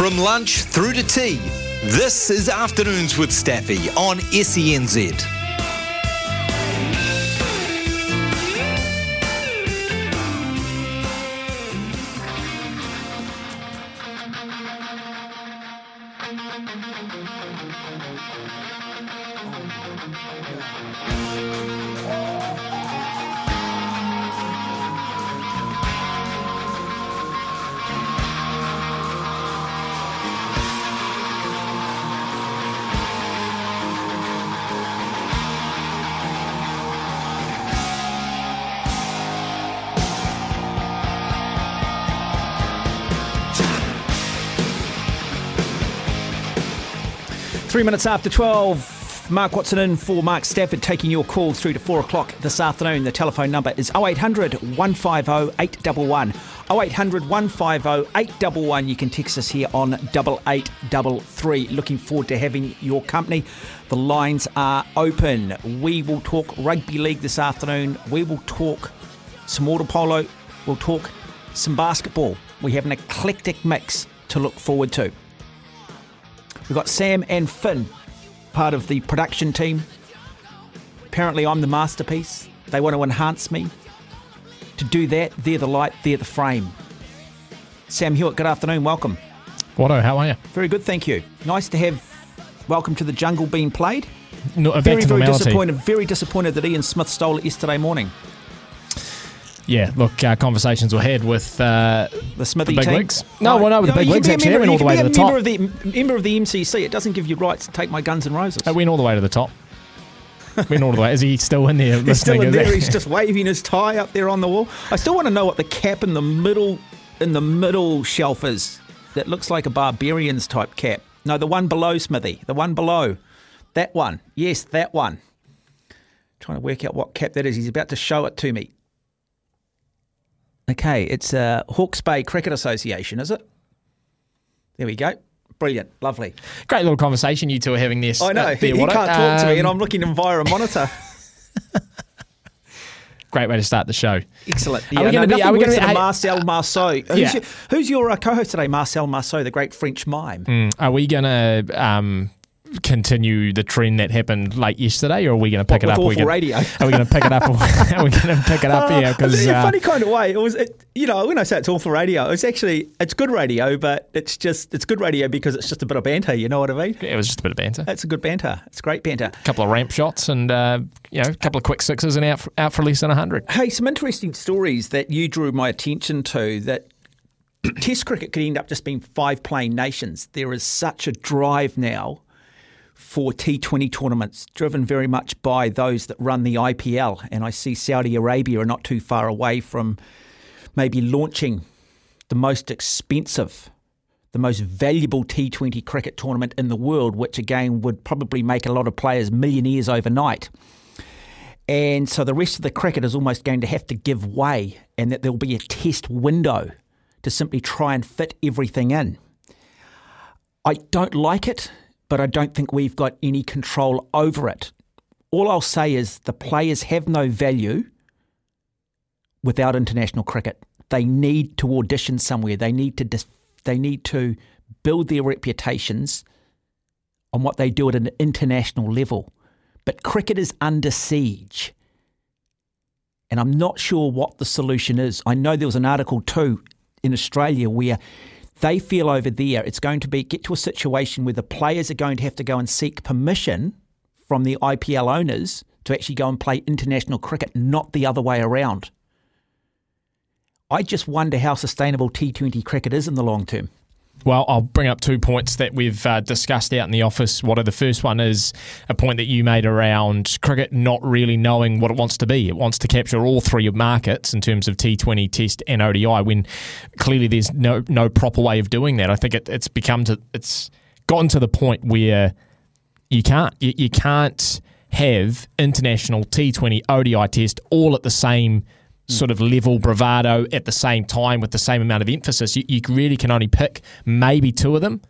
From lunch through to tea, this is Afternoons with Staffy on SENZ. Three minutes after 12, Mark Watson in for Mark Stafford taking your calls through to 4 o'clock this afternoon. The telephone number is 0800 150 811. 0800 150 811. You can text us here on 8833. Looking forward to having your company. The lines are open. We will talk rugby league this afternoon. We will talk some water polo. We'll talk some basketball. We have an eclectic mix to look forward to. We've got Sam and Finn, part of the production team. Apparently, I'm the masterpiece. They want to enhance me. To do that, they're the light, they're the frame. Sam Hewitt, good afternoon. Welcome. Watto, how are you? Very good, thank you. Nice to have Welcome to the Jungle being played. No, Very, very disappointed. Very disappointed that Ian Smith stole it yesterday morning. Yeah, look, uh, conversations were had with uh, The Smithy the big team. wigs. No, well, no, with the big you can wigs be a actually. They member- went all the way you to can the a top. member of the member of the MCC. It doesn't give you rights to take my Guns and Roses. They went all the way to the top. went all the way. Is he still in there He's still in there. He's just waving his tie up there on the wall. I still want to know what the cap in the middle in the middle shelf is. That looks like a barbarian's type cap. No, the one below Smithy. The one below. That one. Yes, that one. Trying to work out what cap that is. He's about to show it to me. Okay, it's uh, Hawke's Bay Cricket Association, is it? There we go. Brilliant, lovely. Great little conversation you two are having this. I know uh, there, he can't talk to me, and Um, I'm looking via a monitor. Great way to start the show. Excellent. Are we going to be? Are we gonna be- than hey- Marcel Marceau. Who's, Yeah. your, who's your uh, co-host today? Marcel Marceau, the great French mime. Mm, Are we going to um, continue the trend that happened late yesterday, or are we going to pick What, it up? with Are we awful gonna- radio? Are we going to pick it up? Are we going to pick it up? Yeah, because in a uh, funny kind of way, it was. It, you know, when I say it's awful radio, it's actually it's good radio, but it's just it's good radio because it's just a bit of banter. You know what I mean? it was just a bit of banter. It's a good banter. It's great banter. A couple of ramp shots and uh, you know a couple of quick sixes and out for, out for less than hundred. Hey, some interesting stories that you drew my attention to that Test cricket could end up just being five playing nations. There is such a drive now for T20 tournaments, driven very much by those that run the IPL. And I see Saudi Arabia are not too far away from maybe launching the most expensive, the most valuable T20 cricket tournament in the world, which again would probably make a lot of players millionaires overnight. And so the rest of the cricket is almost going to have to give way, and that there'll be a test window to simply try and fit everything in. I don't like it, but I don't think we've got any control over it. All I'll say is the players have no value without international cricket. They need to audition somewhere. They need to dis- they need to build their reputations on what they do at an international level. But cricket is under siege. And I'm not sure what the solution is. I know there was an article too in Australia where they feel over there it's going to be get to a situation where the players are going to have to go and seek permission from the IPL owners to actually go and play international cricket, not the other way around. I just wonder how sustainable T20 cricket is in the long term. Well, I'll bring up two points that we've uh, discussed out in the office. What are the first one is a point that you made around cricket not really knowing what it wants to be. It wants to capture all three markets in terms of T20, Test, and ODI. When clearly there's no no proper way of doing that. I think it, it's become to it's gotten to the point where you can't you, you can't have international T20 ODI test all at the same sort of level bravado at the same time with the same amount of emphasis. You, you really can only pick maybe two of them.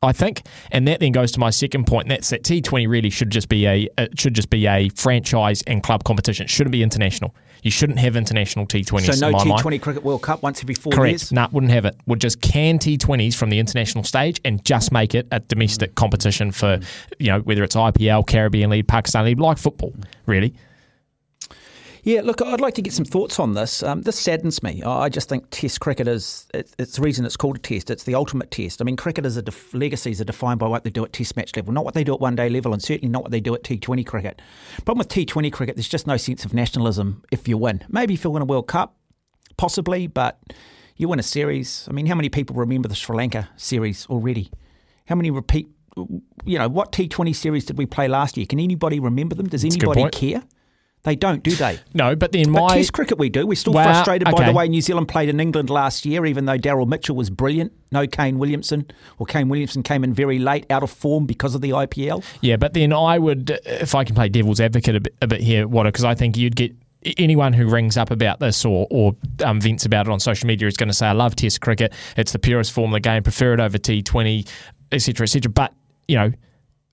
I think, and that then goes to my second point. And that's that T Twenty really should just be a it should just be a franchise and club competition. It shouldn't be international. You shouldn't have international T Twenties. So no in my mind. T20 Cricket World Cup once every four Correct. years. Nah, wouldn't have it. Would just can T20s from the international stage and just make it a domestic competition for, you know, whether it's IPL, Caribbean League, Pakistan League, like football, really. Yeah, look, I'd like to get some thoughts on this. Um, this saddens me. I just think Test cricket is, it, it's the reason it's called a test. It's the ultimate test. I mean, cricket is a def- legacies are defined by what they do at Test match level, not what they do at one day level, and certainly not what they do at T20 cricket. Problem with T20 cricket, there's just no sense of nationalism if you win. Maybe if you win a World Cup, possibly, but you win a series. I mean, how many people remember the Sri Lanka series already? How many repeat? You know, what T20 series did we play last year? Can anybody remember them? Does anybody care? They don't, do they? No, but then But my Test cricket we do. We're still Well, frustrated by the way New Zealand played in England last year, even though Daryl Mitchell was brilliant. No Kane Williamson, or Kane Williamson came in very late, out of form because of the IPL. Yeah, but then I would, if I can play devil's advocate a bit, a bit here, Watto, because I think you'd get anyone who rings up about this or, or um, vents about it on social media is going to say, I love Test cricket. It's the purest form of the game. Prefer it over T20, etc., etc. But, you know,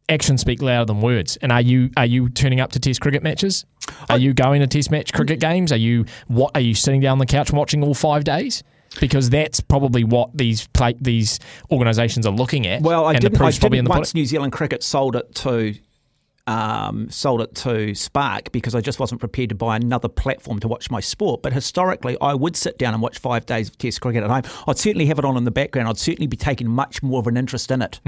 actions speak louder than words. And are you are you turning up to Test cricket matches? Are you going to Test match cricket games? Are you what? Are you sitting down on the couch watching all five days? Because that's probably what these play, these organisations are looking at. Well, I and didn't, I probably in didn't the once. New Zealand cricket sold it to um, sold it to Spark because I just wasn't prepared to buy another platform to watch my sport. But historically, I would sit down and watch five days of Test cricket at home. I'd certainly have it on in the background. I'd certainly be taking much more of an interest in it.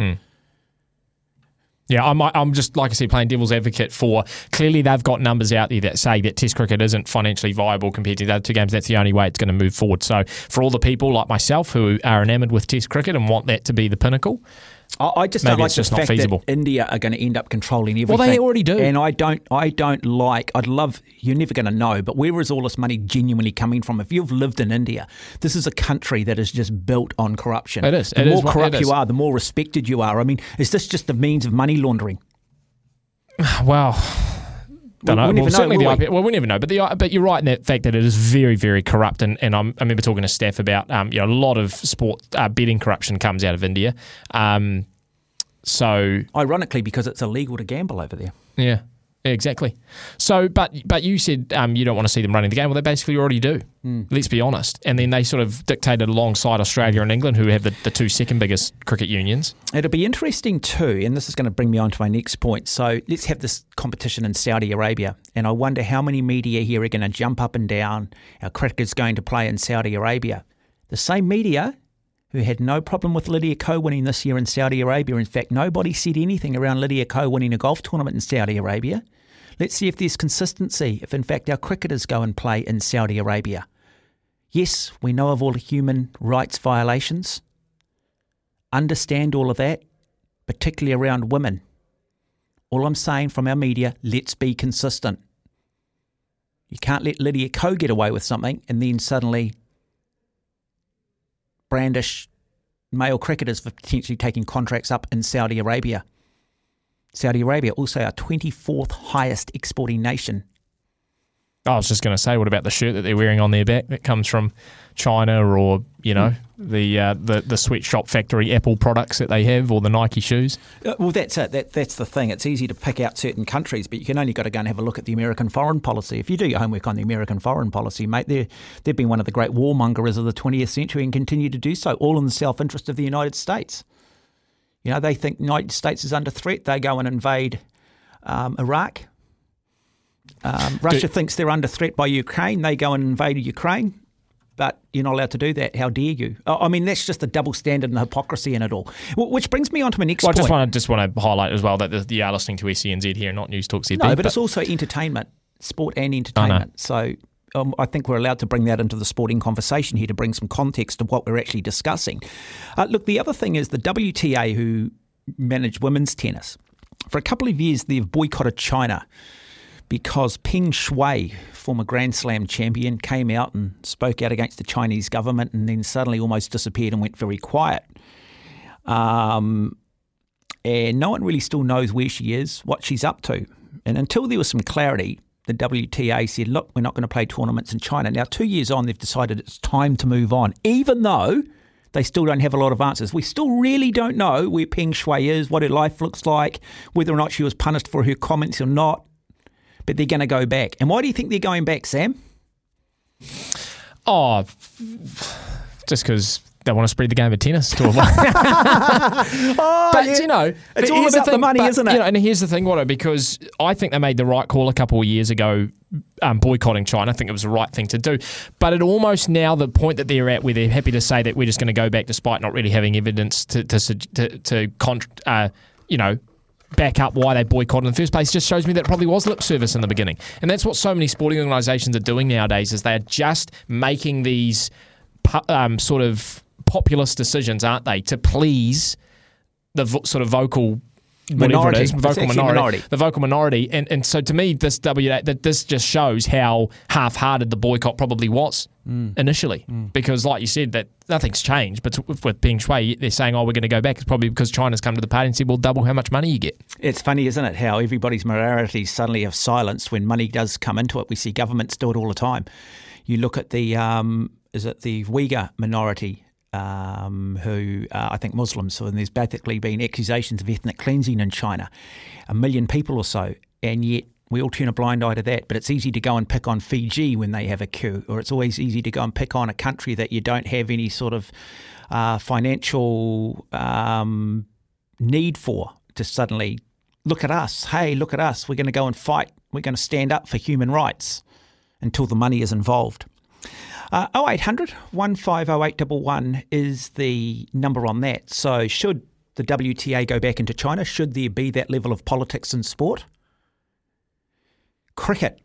Yeah, I'm, I'm just, like I said, playing devil's advocate for clearly they've got numbers out there that say that Test cricket isn't financially viable compared to the other two games. That's the only way it's going to move forward. So, for all the people like myself who are enamoured with Test cricket and want that to be the pinnacle, I, I just Maybe don't like the fact that India are going to end up controlling everything. Well, they already do. and I don't. I don't like. I'd love. You're never going to know, but where is all this money genuinely coming from? If you've lived in India, this is a country that is just built on corruption. It is. The It more is corrupt is. you are, the more respected you are. I mean, is this just a means of money laundering? well, don't We- know. we well, certainly will the we? IPL. Well, we never know. But the but you're right in the fact that it is very very corrupt. And, and I'm, I remember talking to Steph about um, you know a lot of sport uh, betting corruption comes out of India. Um, so Ironically, because it's illegal to gamble over there. Yeah, yeah, exactly. So, but but you said um, you don't want to see them running the game. Well, they basically already do. Hmm. Let's be honest. And then they sort of dictated alongside Australia and England, who have the, the two second biggest cricket unions. It'll be interesting too, and this is going to bring me on to my next point. So let's have this competition in Saudi Arabia, and I wonder how many media here are going to jump up and down. Our cricket's going to play in Saudi Arabia. The same media who had no problem with Lydia Ko winning this year in Saudi Arabia. In fact, nobody said anything around Lydia Ko winning a golf tournament in Saudi Arabia. Let's see if there's consistency, if in fact our cricketers go and play in Saudi Arabia. Yes, we know of all the human rights violations understand all of that, particularly around women. All I'm saying from our media, let's be consistent. You can't let Lydia Ko get away with something and then suddenly brandish male cricketers for potentially taking contracts up in Saudi Arabia. Saudi Arabia, also our 24th highest exporting nation. I was just going to say, what about the shirt that they're wearing on their back that comes from China or you know the uh, the the sweatshop factory Apple products that they have or the Nike shoes? Uh, Well, that's it. That, that's the thing. It's easy to pick out certain countries, but you can only got to go and have a look at the American foreign policy. If you do your homework on the American foreign policy, mate, they're, they've been one of the great warmongers of the 20th century and continue to do so, all in the self interest of the United States. You know, they think the United States is under threat. They go and invade um, Iraq. Um, Russia thinks they're under threat by Ukraine. They go and invade Ukraine. But you're not allowed to do that. How dare you? I mean, that's just the double standard and the hypocrisy in it all. Which brings me on to my next Well, I just want to just want to highlight as well that the, you are listening to SENZ here, not News Talk ZB. No, but, it's also entertainment, sport and entertainment. So um, I think we're allowed to bring that into the sporting conversation here to bring some context to what we're actually discussing. Uh, look, the other thing is the WTA, who manage women's tennis, for a couple of years they've boycotted China because Peng Shuai, former Grand Slam champion, came out and spoke out against the Chinese government and then suddenly almost disappeared and went very quiet. Um, and no one really still knows where she is, what she's up to. And until there was some clarity, the WTA said, look, we're not going to play tournaments in China. Now, two years on, they've decided it's time to move on, even though they still don't have a lot of answers. We still really don't know where Peng Shuai is, what her life looks like, whether or not she was punished for her comments or not. But they're going to go back. And why do you think they're going back, Sam? Oh, just because they want to spread the game of tennis to avoid. oh, but yeah. you know, it's all about the, thing, money, but, isn't it? You know, and here's the thing, Watto, because I think they made the right call a couple of years ago, um, boycotting China. I think it was the right thing to do. But it almost now the point that they're at, where they're happy to say that we're just going to go back, despite not really having evidence to to to, to contra- uh, you know back up why they boycotted in the first place just shows me that it probably was lip service in the beginning. And that's what so many sporting organisations are doing nowadays is they're just making these um, sort of populist decisions, aren't they, to please the vo- sort of vocal minority, is, vocal minority, minority, the vocal minority, and and so to me, this W that this just shows how half-hearted the boycott probably was mm. initially, mm. because like you said, that nothing's changed. But with, Peng Shuai, they're saying, "Oh, we're going to go back." It's probably because China's come to the party and said, "We'll double how much money you get." It's funny, isn't it? How everybody's moralities suddenly have silenced when money does come into it. We see governments do it all the time. You look at the um, is it the Uyghur minority um, who uh, I think Muslims. So there's basically been accusations of ethnic cleansing in China, a million people or so, and yet we all turn a blind eye to that. But it's easy to go and pick on Fiji when they have a coup, or it's always easy to go and pick on a country that you don't have any sort of uh, financial um, need for to suddenly look at us. Hey, look at us. We're going to go and fight. We're going to stand up for human rights until the money is involved. Uh, 0800 150811 is the number on that. So, should the WTA go back into China? Should there be that level of politics in sport? Cricket.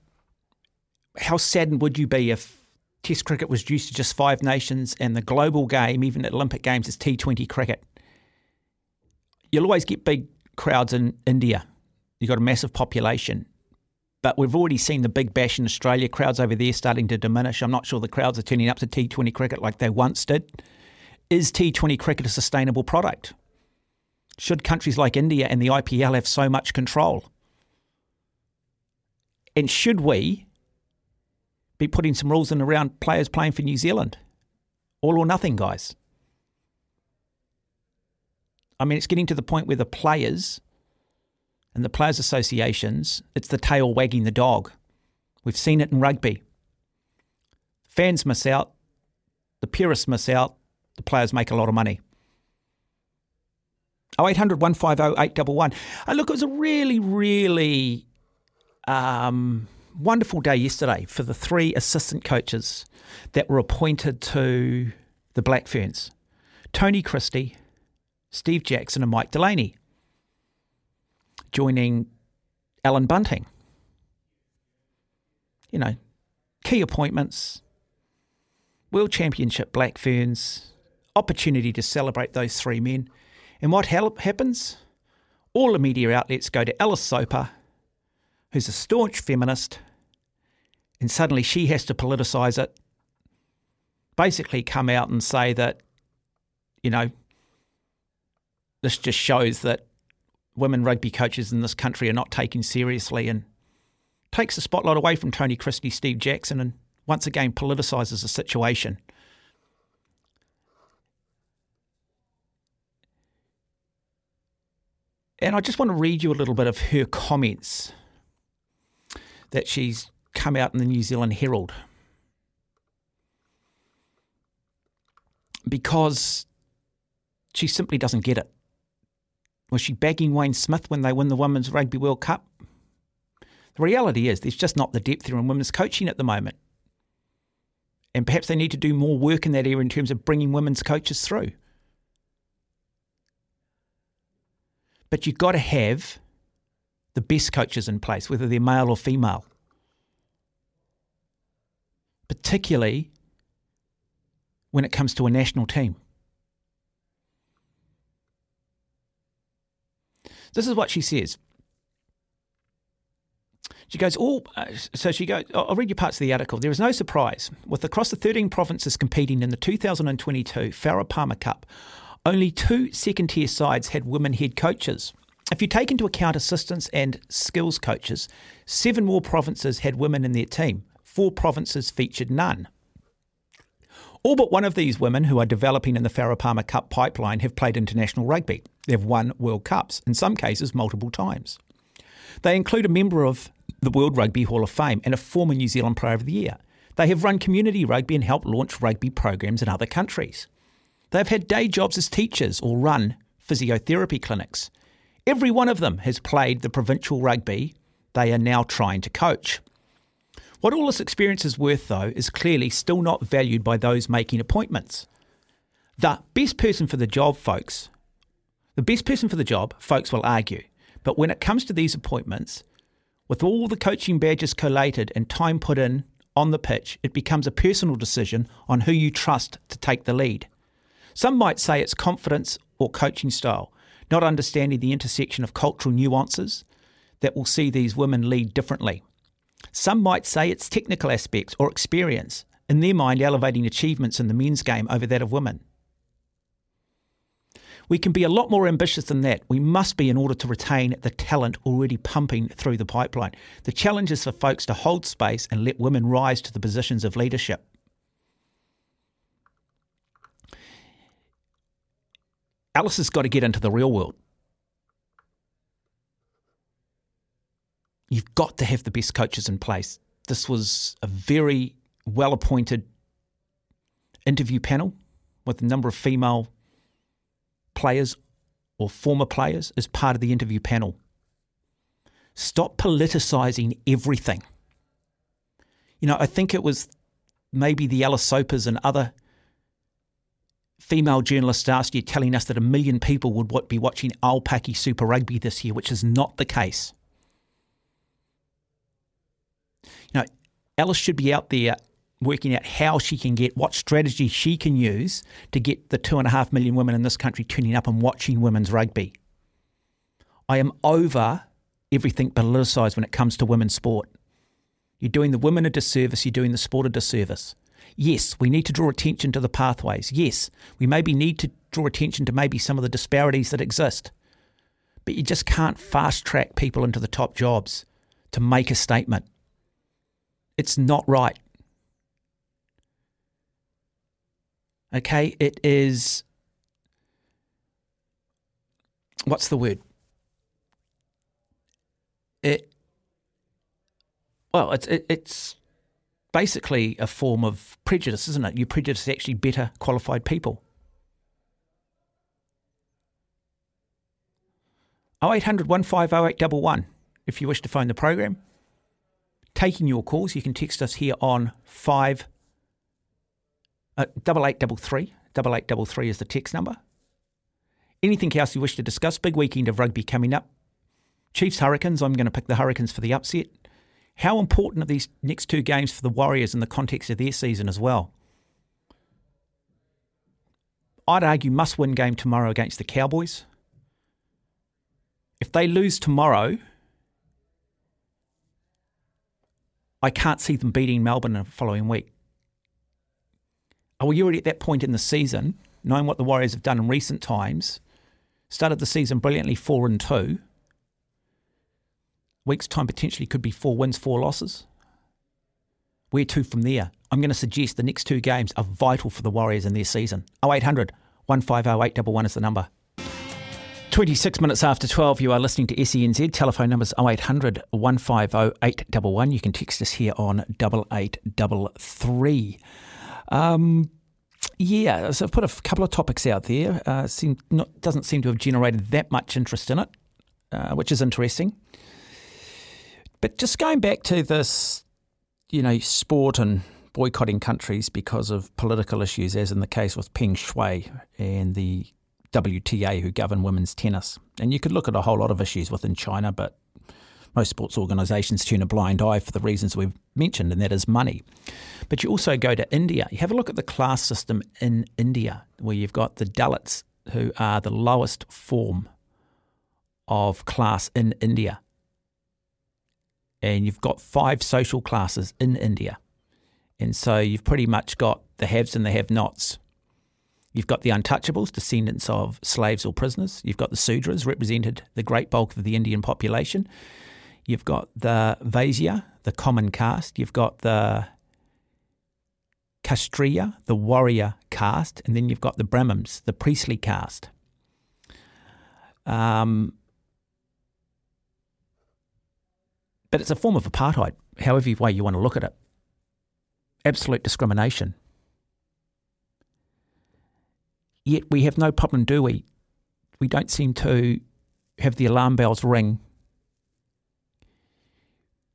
How saddened would you be if Test cricket was reduced to just five nations and the global game, even at Olympic Games, is T20 cricket? You'll always get big crowds in India. You've got a massive population. But we've already seen the big bash in Australia. Crowds over there starting to diminish. I'm not sure the crowds are turning up to T20 cricket like they once did. Is T20 cricket a sustainable product? Should countries like India and the IPL have so much control? And should we be putting some rules in around players playing for New Zealand? All or nothing, guys. I mean, it's getting to the point where the players and the players' associations, it's the tail wagging the dog. We've seen it in rugby. Fans miss out, the purists miss out, the players make a lot of money. 0800 150 811. Uh, look, it was a really, really um, wonderful day yesterday for the three assistant coaches that were appointed to the Black Ferns Tony Christie, Steve Jackson, and Mike Delaney joining Allan Bunting. You know, key appointments, World Championship Black Ferns, opportunity to celebrate those three men. And what happens? All the media outlets go to Alice Soper, who's a staunch feminist, and suddenly she has to politicise it. Basically, come out and say that, you know, this just shows that women rugby coaches in this country are not taken seriously and takes the spotlight away from Tony Christie, Steve Jackson, and once again politicises the situation. And I just want to read you a little bit of her comments that she's come out in the New Zealand Herald. Because she simply doesn't get it. Was she bagging Wayne Smith when they win the Women's Rugby World Cup? The reality is there's just not the depth there in women's coaching at the moment. And perhaps they need to do more work in that area in terms of bringing women's coaches through. But you've got to have the best coaches in place, whether they're male or female. particularly when it comes to a national team. This is what she says. She goes, all, uh, so she goes, I'll read you parts of the article. There is no surprise. With across the 13 provinces competing in the 2022 Farah Palmer Cup, only two second tier sides had women head coaches. If you take into account assistants and skills coaches, seven more provinces had women in their team. Four provinces featured none. All but one of these women who are developing in the Farah Palmer Cup pipeline have played international rugby. They've won World Cups, in some cases multiple times. They include a member of the World Rugby Hall of Fame and a former New Zealand Player of the Year. They have run community rugby and helped launch rugby programs in other countries. They've had day jobs as teachers or run physiotherapy clinics. Every one of them has played the provincial rugby they are now trying to coach. What all this experience is worth, though, is clearly still not valued by those making appointments. The best person for the job, folks, the best person for the job, folks will argue. But when it comes to these appointments, with all the coaching badges collated and time put in on the pitch, it becomes a personal decision on who you trust to take the lead. Some might say it's confidence or coaching style, not understanding the intersection of cultural nuances that will see these women lead differently. Some might say it's technical aspects or experience, in their mind elevating achievements in the men's game over that of women. We can be a lot more ambitious than that. We must be in order to retain the talent already pumping through the pipeline. The challenge is for folks to hold space and let women rise to the positions of leadership. Alice has got to get into the real world. You've got to have the best coaches in place. This was a very well appointed interview panel with a number of female players or former players as part of the interview panel. Stop politicising everything. You know, I think it was maybe the Alice Sopers and other female journalists last year telling us that a million people would be watching Aupiki Super Rugby this year, which is not the case. You know, Alice should be out there working out how she can get what strategy she can use to get the two and a half million women in this country tuning up and watching women's rugby. I am over everything politicised when it comes to women's sport. You're doing the women a disservice, you're doing the sport a disservice. Yes, we need to draw attention to the pathways. Yes, we maybe need to draw attention to maybe some of the disparities that exist. But you just can't fast track people into the top jobs to make a statement. It's not right. Okay, it is. What's the word? It. Well, it's it, it's basically a form of prejudice, isn't it? You prejudice actually better qualified people. 0800 150 if you wish to phone the program. Taking your calls, you can text us here on 5 uh, 8833. 8833 is the text number. Anything else you wish to discuss? Big weekend of rugby coming up. Chiefs Hurricanes, I'm going to pick the Hurricanes for the upset. How important are these next two games for the Warriors in the context of their season as well? I'd argue must win game tomorrow against the Cowboys. If they lose tomorrow, I can't see them beating Melbourne in the following week. Are we already at that point in the season, knowing what the Warriors have done in recent times? Started the season brilliantly, four and two week's time potentially could be four wins, four losses. Where to from there? I'm going to suggest the next two games are vital for the Warriors in their season. 0800 150 is the number. 26 minutes after 12, you are listening to SENZ. Telephone numbers 0800 150 You can text us here on 8833. Um, yeah, so I've put a couple of topics out there. Uh, seem, not, doesn't seem to have generated that much interest in it, uh, which is interesting. But just going back to this, you know, sport and boycotting countries because of political issues, as in the case with Peng Shuai and the WTA who govern women's tennis. And you could look at a whole lot of issues within China, but most sports organisations turn a blind eye for the reasons we've mentioned, and that is money. But you also go to India. You have a look at the class system in India, where you've got the Dalits, who are the lowest form of class in India. And you've got five social classes in India. And so you've pretty much got the haves and the have nots. You've got the untouchables, descendants of slaves or prisoners. You've got the Sudras, represented the great bulk of the Indian population. You've got the Vaisya, the common caste. You've got the Kshatriya, the warrior caste. And then you've got the Brahmins, the priestly caste. Um, but it's a form of apartheid, however way you want to look at it. Absolute discrimination. Yet we have no problem, do we? We don't seem to have the alarm bells ring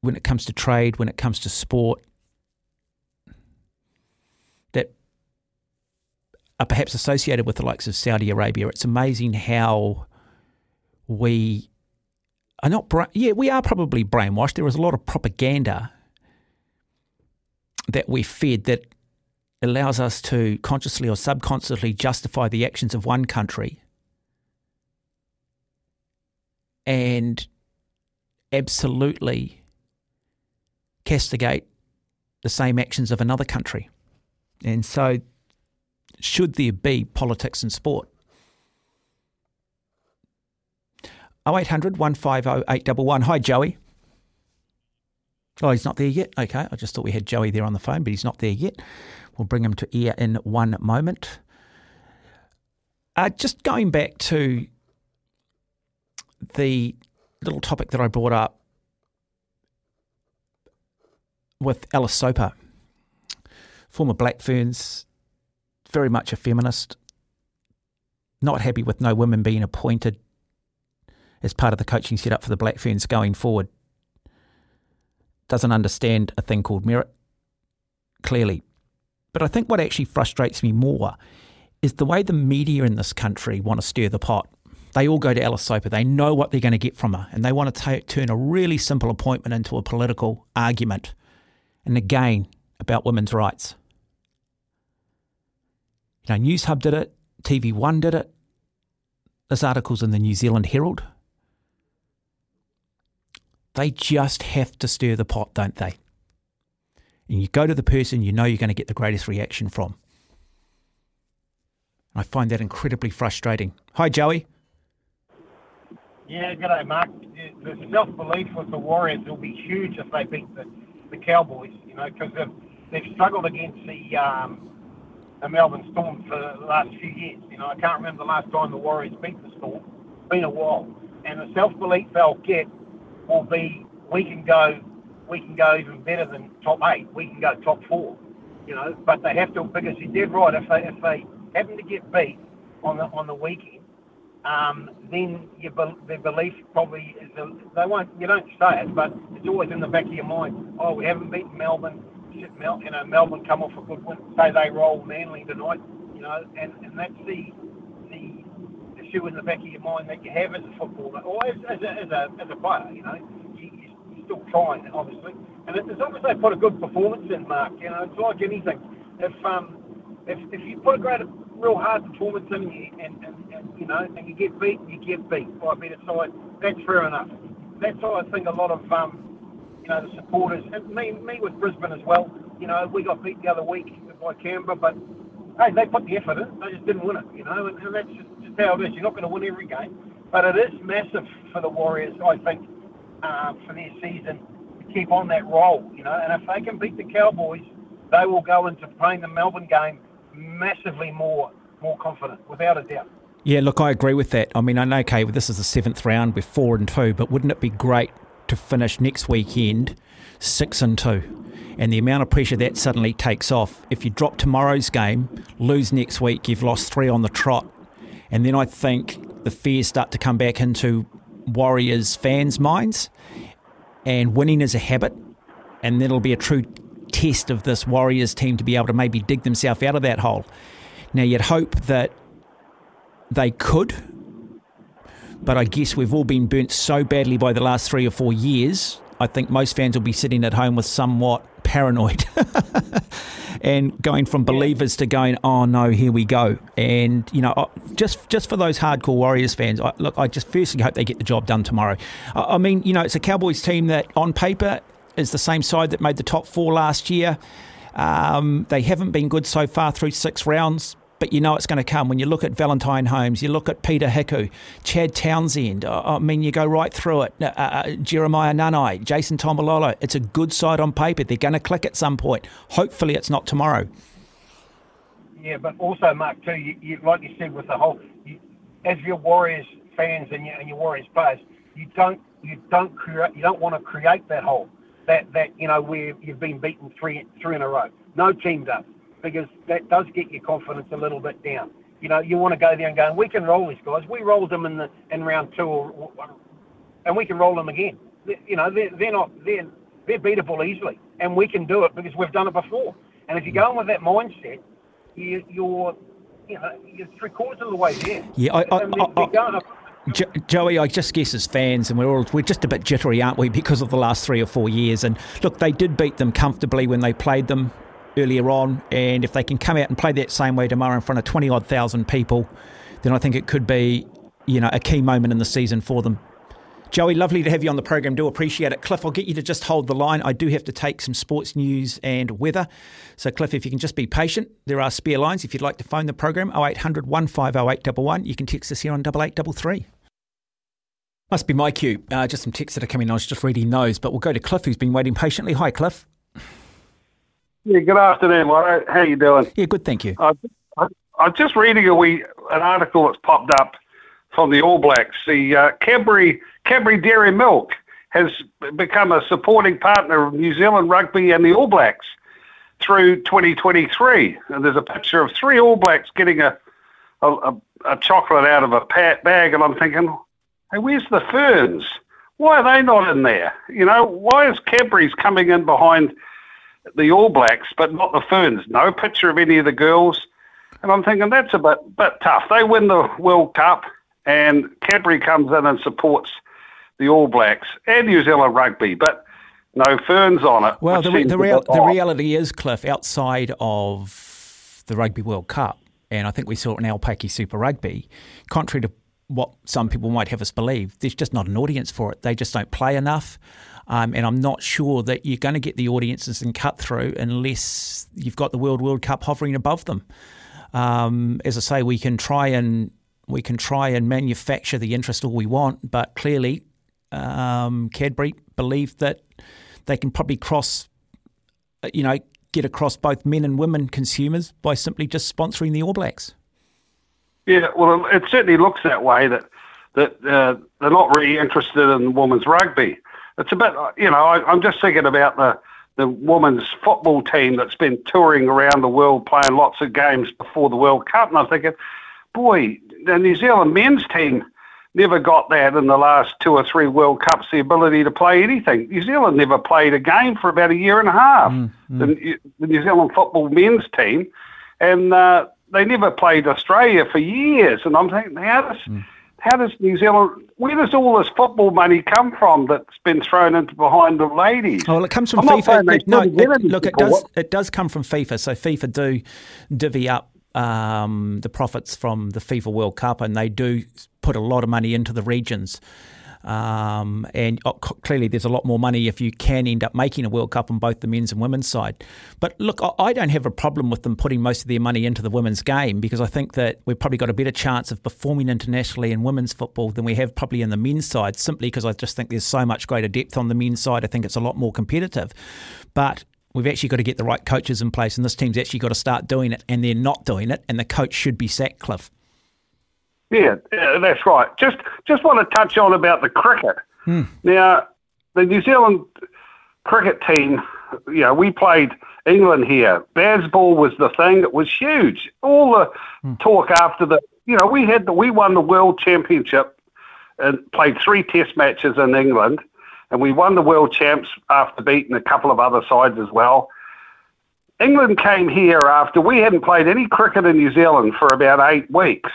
when it comes to trade, when it comes to sport, that are perhaps associated with the likes of Saudi Arabia. It's amazing how we are not, bra- yeah, we are probably brainwashed. There is a lot of propaganda that we're fed that allows us to consciously or subconsciously justify the actions of one country and absolutely castigate the same actions of another country. And so, should there be politics in sport? 0800 150 811. Hi, Joey. Oh, he's not there yet. Okay, I just thought we had Joey there on the phone, but he's not there yet. We'll bring him to air in one moment. Uh, just going back to the little topic that I brought up with Alice Soper, former Black Ferns, very much a feminist, not happy with no women being appointed as part of the coaching setup for the Black Ferns going forward. Doesn't understand a thing called merit, clearly. But I think what actually frustrates me more is the way the media in this country want to stir the pot. They all go to Alice Soper. They know what they're going to get from her, and they want to t- turn a really simple appointment into a political argument and again about women's rights. You know, Newshub did it, TV One did it. This article's in the New Zealand Herald. They just have to stir the pot, don't they? And you go to the person you know you're going to get the greatest reaction from. I find that incredibly frustrating. Hi, Joey. Yeah, g'day, Mark. The self belief with the Warriors will be huge if they beat the, the Cowboys, you know, because they've, they've struggled against the, um, the Melbourne Storm for the last few years. You know, I can't remember the last time the Warriors beat the Storm. It's been a while. And the self belief they'll get will be we can go we can go even better than top eight. We can go top four, you know. But they have to because you're dead right. If they if they happen to get beat on the on the weekend, um, then your their belief probably is a, they won't. You don't say it, but it's always in the back of your mind. Oh, we haven't beaten Melbourne. Shit, Mel, you know, Melbourne come off a good win. Say they roll Manly tonight, you know, and and that's the the issue in the back of your mind that you have as a footballer or as, as, a, as, a, as a player, you know still trying, obviously. And as long as they put a good performance in, Mark, you know, it's like anything. If um, if, if you put a great, real hard performance in, and, and, and you know, and you get beat, you get beat by a better side. That's fair enough. That's how I think a lot of um, you know, the supporters, and me, me with Brisbane as well. You know, we got beat the other week by Canberra, but hey, they put the effort in. They just didn't win it, you know, and, and that's just, just how it is. You're not going to win every game, but it is massive for the Warriors, I think, uh, for their season to keep on that roll, you know. And if they can beat the Cowboys, they will go into playing the Melbourne game massively more more confident, without a doubt. Yeah, look, I agree with that. I mean, I know, okay, this is the seventh round, we're four and two, but wouldn't it be great to finish next weekend six and two? And the amount of pressure that suddenly takes off. If you drop tomorrow's game, lose next week, you've lost three on the trot. And then I think the fears start to come back into Warriors fans' minds, and winning is a habit, and that'll be a true test of this Warriors team to be able to maybe dig themselves out of that hole. Now, you'd hope that they could, But I guess we've all been burnt so badly by the last three or four years. I think most fans will be sitting at home with somewhat paranoid and going from believers to going, oh no, here we go. And you know, just just for those hardcore Warriors fans, I, look, I just firstly hope they get the job done tomorrow. I, I mean, you know, it's a Cowboys team that on paper is the same side that made the top four last year. Um, they haven't been good so far through six rounds but you know it's going to come. When you look at Valentine Holmes, you look at Peta Hiku, Chad Townsend, I mean, you go right through it. Uh, uh, Jeremiah Nanai, Jason Taumalolo. It's a good side on paper. They're going to click at some point. Hopefully, it's not tomorrow. Yeah, but also, Mark, too, you, you, like you said, with the whole, you, as your Warriors fans and your, and your Warriors players, you don't you don't create you don't want to create that hole that that you know where you've been beaten three three in a row. No team does because that does get your confidence a little bit down. You know, you want to go there and go, we can roll these guys. We rolled them in the in round two, or, and we can roll them again. You know, they're, they're not they're they're beatable easily, and we can do it because we've done it before. And if you go in with that mindset, you, you're you know you're three quarters of the way there. Yeah, I, I, I, Joey, I just guess as fans, and we're all we're just a bit jittery, aren't we, because of the last three or four years? And look, they did beat them comfortably when they played them earlier on, and if they can come out and play that same way tomorrow in front of twenty odd thousand people, then I think it could be, you know, a key moment in the season for them. Joey, lovely to have you on the program. Do appreciate it. Cliff, I'll get you to just hold the line. I do have to take some sports news and weather. So, Cliff, if you can just be patient, there are spare lines if you'd like to phone the program 0800 150 You can text us here on 8833. Must be my cue. Uh, just some texts that are coming. I was just reading those, but we'll go to Cliff, who's been waiting patiently. Hi, Cliff. Yeah, good afternoon, Warren. How you doing? Yeah, good, thank you. I, I, I'm just reading a wee an article that's popped up from the All Blacks. The uh, Cadbury Cadbury Dairy Milk has become a supporting partner of New Zealand rugby and the All Blacks through 2023. And there's a picture of three All Blacks getting a a, a chocolate out of a pat bag, and I'm thinking, hey, where's the ferns? Why are they not in there? You know, why is Cadbury's coming in behind the All Blacks, but not the Ferns. No picture of any of the girls. And I'm thinking that's a bit, bit tough. They win the World Cup, and Cadbury comes in and supports the All Blacks and New Zealand rugby, but no ferns on it. Well, the, the, real, the reality is, Cliff, outside of the Rugby World Cup, and I think we saw it in Aupiki Super Rugby, contrary to what some people might have us believe, there's just not an audience for it. They just don't play enough. Um, and I'm not sure that you're going to get the audiences and cut through unless you've got the World World Cup hovering above them. Um, as I say, we can try and we can try and manufacture the interest all we want, but clearly, um, Cadbury believe that they can probably cross, you know, get across both men and women consumers by simply just sponsoring the All Blacks. Yeah, well, it certainly looks that way. That that uh, they're not really interested in women's rugby it's a bit, you know, I, I'm just thinking about the the women's football team that's been touring around the world playing lots of games before the World Cup, and I'm thinking, boy, the New Zealand men's team never got that in the last two or three World Cups, the ability to play anything. New Zealand never played a game for about a year and a half, mm, mm. The, the, New Zealand football men's team, and uh, they never played Australia for years. And I'm thinking, how does mm how does New Zealand? Where does all this football money come from that's been thrown into behind the ladies? Oh, well, it comes from I'm FIFA. no, it, look, it does. It does come from FIFA. So FIFA do divvy up um, the profits from the FIFA World Cup, and they do put a lot of money into the regions. Um, and oh, clearly, there's a lot more money if you can end up making a World Cup on both the men's and women's side. But look, I don't have a problem with them putting most of their money into the women's game because I think that we've probably got a better chance of performing internationally in women's football than we have probably in the men's side, simply because I just think there's so much greater depth on the men's side. I think it's a lot more competitive. But we've actually got to get the right coaches in place, and this team's actually got to start doing it, and they're not doing it, and the coach should be sacked, Cliff. Yeah, yeah, that's right. Just just want to touch on about the cricket. Hmm. Now, the New Zealand cricket team, you know, we played England here. Bazball was the thing. It was huge. All the hmm. talk after the, you know, we had the, we won the world championship and played three test matches in England, and we won the world champs after beating a couple of other sides as well. England came here after we hadn't played any cricket in New Zealand for about eight weeks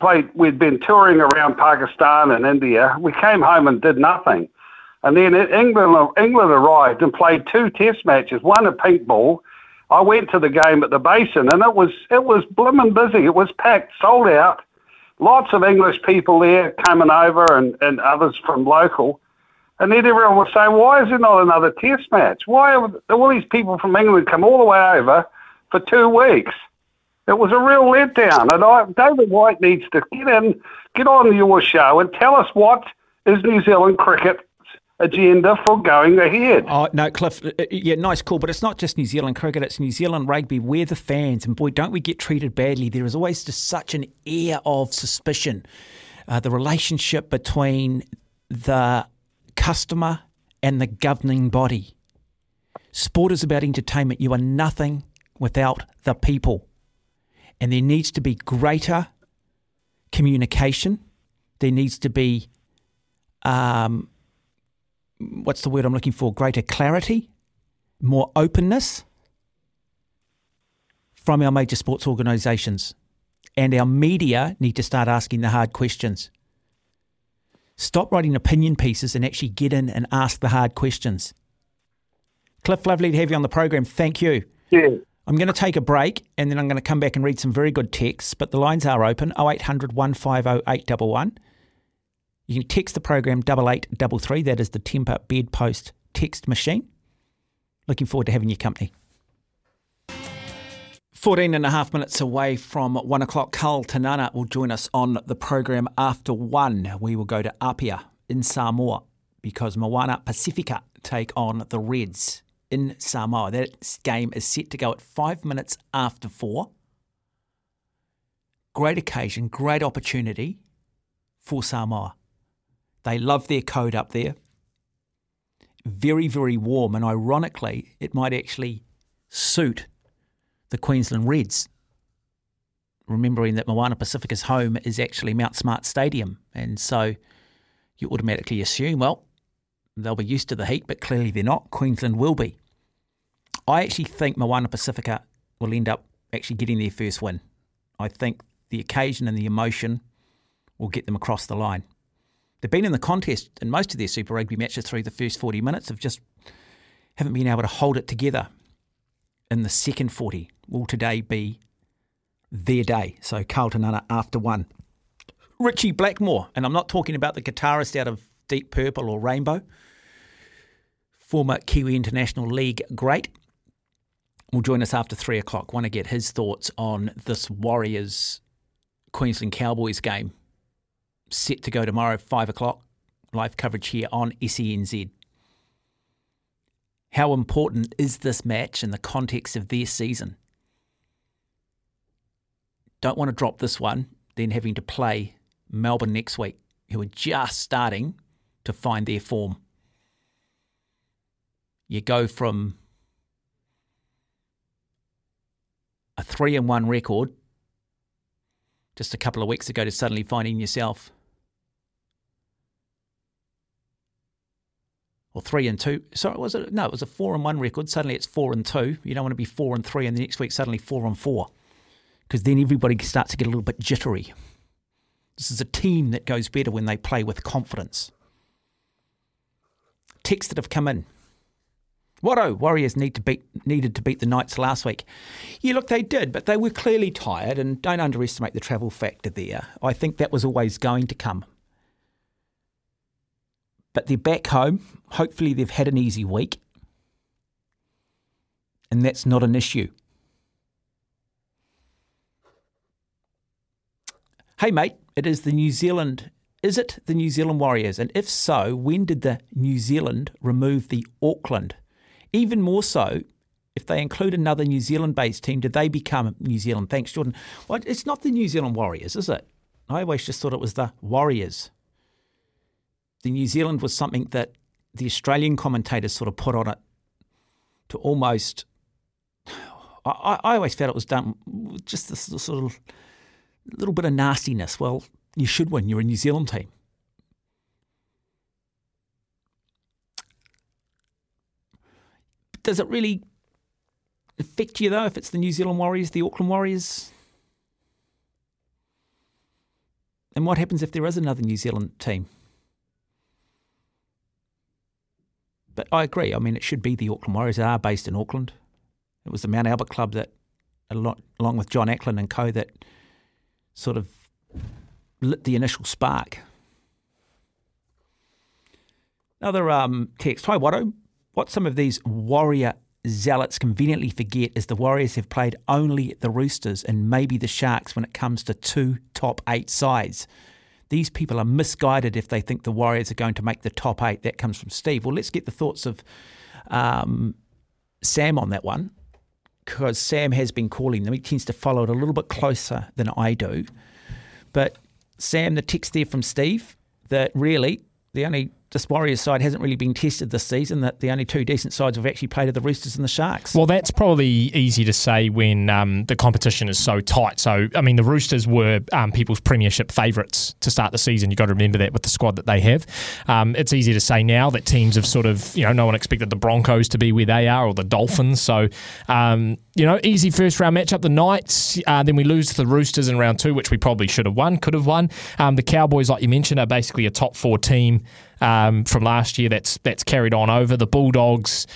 played. We'd been touring around Pakistan and India. We came home and did nothing. And then England England arrived and played two Test matches, one a Pink Ball. I went to the game at the Basin, and it was it was blimmin' busy. It was packed, sold out. Lots of English people there coming over, and, and others from local. And then everyone was saying, "Why is there not another Test match? Why have all these people from England come all the way over for two weeks?" It was a real letdown, and I, David White needs to get in, get on your show, and tell us what is New Zealand cricket agenda for going ahead. Oh no, Cliff. Uh, uh, yeah, nice call, but it's not just New Zealand cricket; it's New Zealand rugby. We're the fans, and boy, don't we get treated badly. There is always just such an air of suspicion. Uh, the relationship between the customer and the governing body. Sport is about entertainment. You are nothing without the people, and there needs to be greater communication. There needs to be um, what's the word I'm looking for? Greater clarity, more openness from our major sports organisations. And our media need to start asking the hard questions. Stop writing opinion pieces and actually get in and ask the hard questions. Cliff, lovely to have you on the program. Thank you. Yeah. I'm going to take a break and then I'm going to come back and read some very good texts, but the lines are open 0800 150 811. You can text the program 8833. That is the Temper Bedpost text machine. Looking forward to having your company. 14 and a half minutes away from one o'clock, Carl Tanana will join us on the program after one. We will go to Apia in Samoa because Moana Pacifica take on the Reds in Samoa. That game is set to go at five minutes after four. Great occasion, great opportunity for Samoa. They love their code up there. Very, very warm, and ironically, it might actually suit the Queensland Reds. Remembering that Moana Pacifica's home is actually Mount Smart Stadium, and so you automatically assume, well, they'll be used to the heat, but clearly they're not. Queensland will be. I actually think Moana Pacifica will end up actually getting their first win. I think the occasion and the emotion will get them across the line. They've been in the contest in most of their Super Rugby matches through the first 40 minutes, have just haven't been able to hold it together in the second 40. Will today be their day? So Carlton after one. Richie Blackmore, and I'm not talking about the guitarist out of Deep Purple or Rainbow, former Kiwi International League great, will join us after three o'clock. Want to get his thoughts on this Warriors Queensland Cowboys game set to go tomorrow, 5 o'clock. Live coverage here on SENZ. How important is this match in the context of their season? Don't want to drop this one, then having to play Melbourne next week, who are just starting to find their form. You go from a three and one record just a couple of weeks ago to suddenly finding yourself or three and two. Sorry, was it? No, it was a four and one record. Suddenly it's four and two. You don't want to be four and three, and the next week suddenly four and four, because then everybody starts to get a little bit jittery. This is a team that goes better when they play with confidence. Texts that have come in. What oh, Warriors need to beat needed to beat the Knights last week. Yeah, look, they did, but they were clearly tired, and don't underestimate the travel factor there. I think that was always going to come. But they're back home. Hopefully, they've had an easy week. And that's not an issue. Hey, mate, it is the New Zealand. Is it the New Zealand Warriors? And if so, when did the New Zealand remove the Auckland? Even more so, if they include another New Zealand based team, do they become New Zealand? Thanks, Jordan. Well, it's not the New Zealand Warriors, is it? I always just thought it was the Warriors the New Zealand was something that the Australian commentators sort of put on it to almost. I, I always felt it was done with just this sort of little bit of nastiness. Well, you should win. You're a New Zealand team. Does it really affect you though if it's the New Zealand Warriors, the Auckland Warriors? And what happens if there is another New Zealand team? But I agree. I mean, it should be the Auckland Warriors. They are based in Auckland. It was the Mount Albert club that, along with John Ackland and co, that sort of lit the initial spark. Another um, text. Hi, Watto. What some of these Warrior zealots conveniently forget is the Warriors have played only the Roosters and maybe the Sharks when it comes to two top eight sides. These people are misguided if they think the Warriors are going to make the top eight. That comes from Steve. Well, let's get the thoughts of um, Sam on that one because Sam has been calling them. He tends to follow it a little bit closer than I do. But Sam, the text there from Steve that really the only this Warriors side hasn't really been tested this season. That the only two decent sides have actually played are the Roosters and the Sharks. Well, that's probably easy to say when um, the competition is so tight. So, I mean, the Roosters were um, people's premiership favourites to start the season. You've got to remember that with the squad that they have. Um, it's easy to say now that teams have sort of, you know, no one expected the Broncos to be where they are or the Dolphins. So, um, you know, easy first round matchup. The Knights, uh, then we lose to the Roosters in round two, which we probably should have won, could have won. Um, the Cowboys, like you mentioned, are basically a top four team um, from last year that's that's carried on over. The Bulldogs,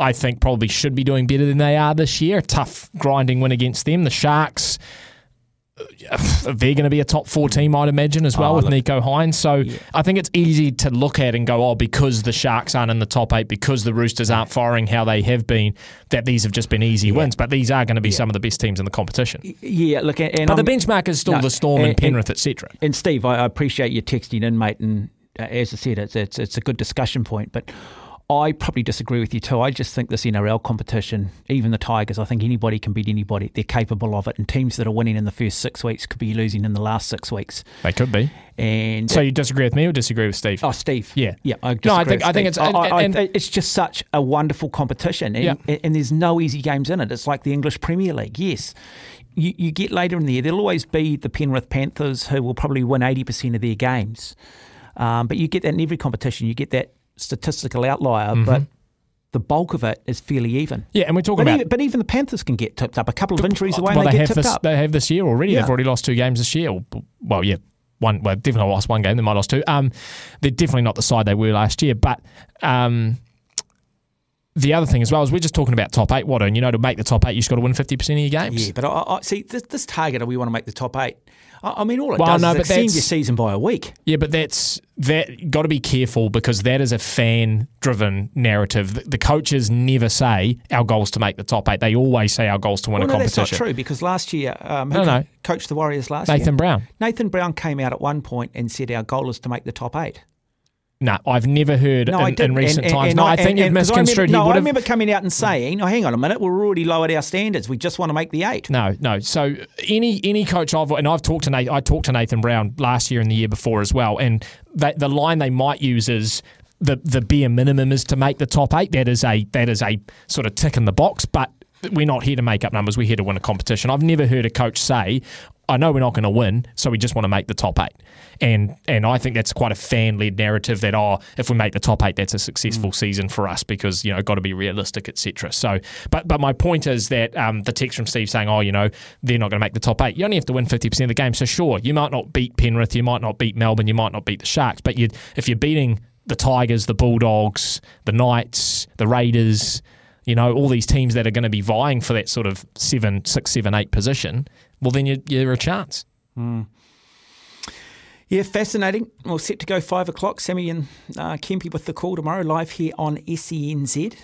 I think, probably should be doing better than they are this year. Tough grinding win against them. The Sharks. They're going to be a top four team, I'd imagine, as well Oh, with look. Nicho Hynes. So Yeah. I think it's easy to look at and go, oh, because the Sharks aren't in the top eight, because the Roosters aren't firing how they have been, that these have just been easy wins. But these are going to be some of the best teams in the competition. yeah, look, and But the I'm- benchmark is still No, the Storm and, and- Penrith, etc. And Steve, I, I appreciate you texting in, mate. And Uh, as I said, it's, it's it's a good discussion point. But I probably disagree with you too. I just think this NRL competition, even the Tigers, I think anybody can beat anybody. They're capable of it. And teams that are winning in the first six weeks could be losing in the last six weeks. They could be. And So you disagree with me or disagree with Steve? Oh, Steve. Yeah. yeah. I No, I think- I think it's- I- I- and- I- it's just such a wonderful competition, and, Yeah. and, and there's no easy games in it. It's like the English Premier League. Yes, you, you get later in the year, there'll always be the Penrith Panthers who will probably win eighty percent of their games, um, but you get that in every competition. You get that statistical outlier, but the bulk of it is fairly even. Yeah, and we're talking But about even, but even the Panthers can get tipped up. A couple of injuries away, well, they, they, have get tipped this. up. They have this year already. Yeah. They've already lost two games this year. Well, yeah, one. Well, definitely lost one game. They might have lost two. Um, they're definitely not the side they were last year. But um, the other thing as well is we're just talking about top eight. What and you know to make the top eight, you've got to win fifty percent of your games. Yeah, but I, I see this, this target. We want to make the top eight. I, I mean, all it Well, does no, is but extend your season by a week. Yeah, but that's that. Got to be careful because that is a fan-driven narrative. The, the coaches never say our goals to make the top eight. They always say our goals to win Well, a no, that's not true because last year, um, who No, no. coached the Warriors last Nathan year? Brown. Nathan Brown came out at one point and said our goal is to make the top eight. No, I've never heard No, in, in recent and, times. and no, I, think you've 'cause I remember- misconstrued. No, I remember coming out and saying, "Oh, hang on a minute, we're already lowered our standards. We just want to make the eight. No, no. So any any coach I've and I've talked to Nathan, I talked to Nathan Brown last year and the year before as well, and that the line they might use is the the bare minimum is to make the top eight. That is a that is a sort of tick in the box, but we're not here to make up numbers. We're here to win a competition. I've never heard a coach say, "I know we're not going to win, so we just want to make the top eight. And and I think that's quite a fan led narrative that oh, if we make the top eight, that's a successful season for us because you know got to be realistic, etc. So, but but my point is that um, the text from Steve saying oh, you know they're not going to make the top eight. You only have to win fifty percent of the game. So sure, you might not beat Penrith, you might not beat Melbourne, you might not beat the Sharks, but you if you're beating the Tigers, the Bulldogs, the Knights, the Raiders, you know, all these teams that are going to be vying for that sort of seven, six, seven, eight position, well, then you're, you're a chance. Yeah, fascinating. We're set to go five o'clock. Sammy and uh, with the call tomorrow, live here on SENZ.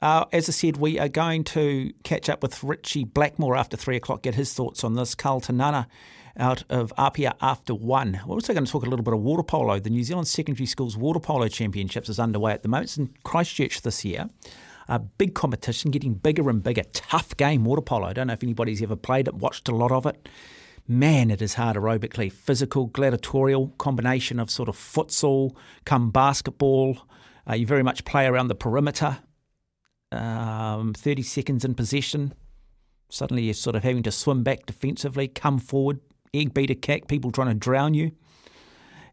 Uh, as I said, we are going to catch up with Richie Blackmore after three o'clock, get his thoughts on this. Carl Tanana out of Apia after one. We're also going to talk a little bit of water polo. The New Zealand Secondary Schools Water Polo Championships is underway at the moment. It's in Christchurch this year. A big competition, getting bigger and bigger. Tough game, water polo. I don't know if anybody's ever played it, watched a lot of it. Man, it is hard aerobically. Physical, gladiatorial, combination of sort of futsal, come basketball. Uh, you very much play around the perimeter. Um, 30 seconds in possession. Suddenly you're sort of having to swim back defensively, come forward, egg beater kick, people trying to drown you.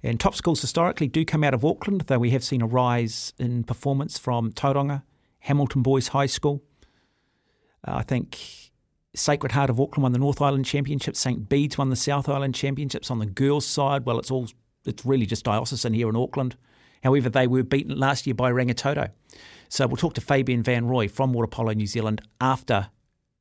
And top schools historically do come out of Auckland, though we have seen a rise in performance from Tauranga, Hamilton Boys High School. Uh, I think Sacred Heart of Auckland won the North Island Championships. St Bede's won the South Island Championships. On the girls' side, well, it's all it's really just diocesan here in Auckland. However, they were beaten last year by Rangitoto. So we'll talk to Fabian Van Roy from Water Polo New Zealand after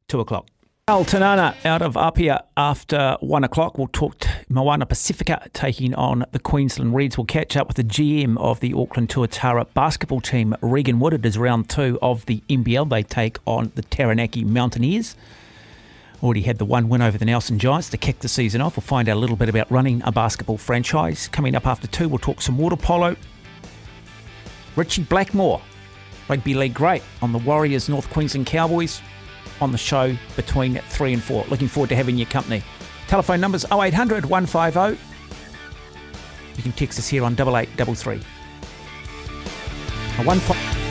two o'clock. Al Tanana out of Apia after one o'clock. We'll talk to Moana Pacifica taking on the Queensland Reds. We'll catch up with the GM of the Auckland Tuatara basketball team, Regan Woodard, as round two of the NBL. They take on the Taranaki Mountainairs. Already had the one win over the Nelson Giants to kick the season off. We'll find out a little bit about running a basketball franchise. Coming up after two, we'll talk some water polo. Richie Blackmore, rugby league great on the Warriors North Queensland Cowboys on the show between 3 and 4. Looking forward to having your company. Telephone numbers 0800 150. You can text us here on 8833. 15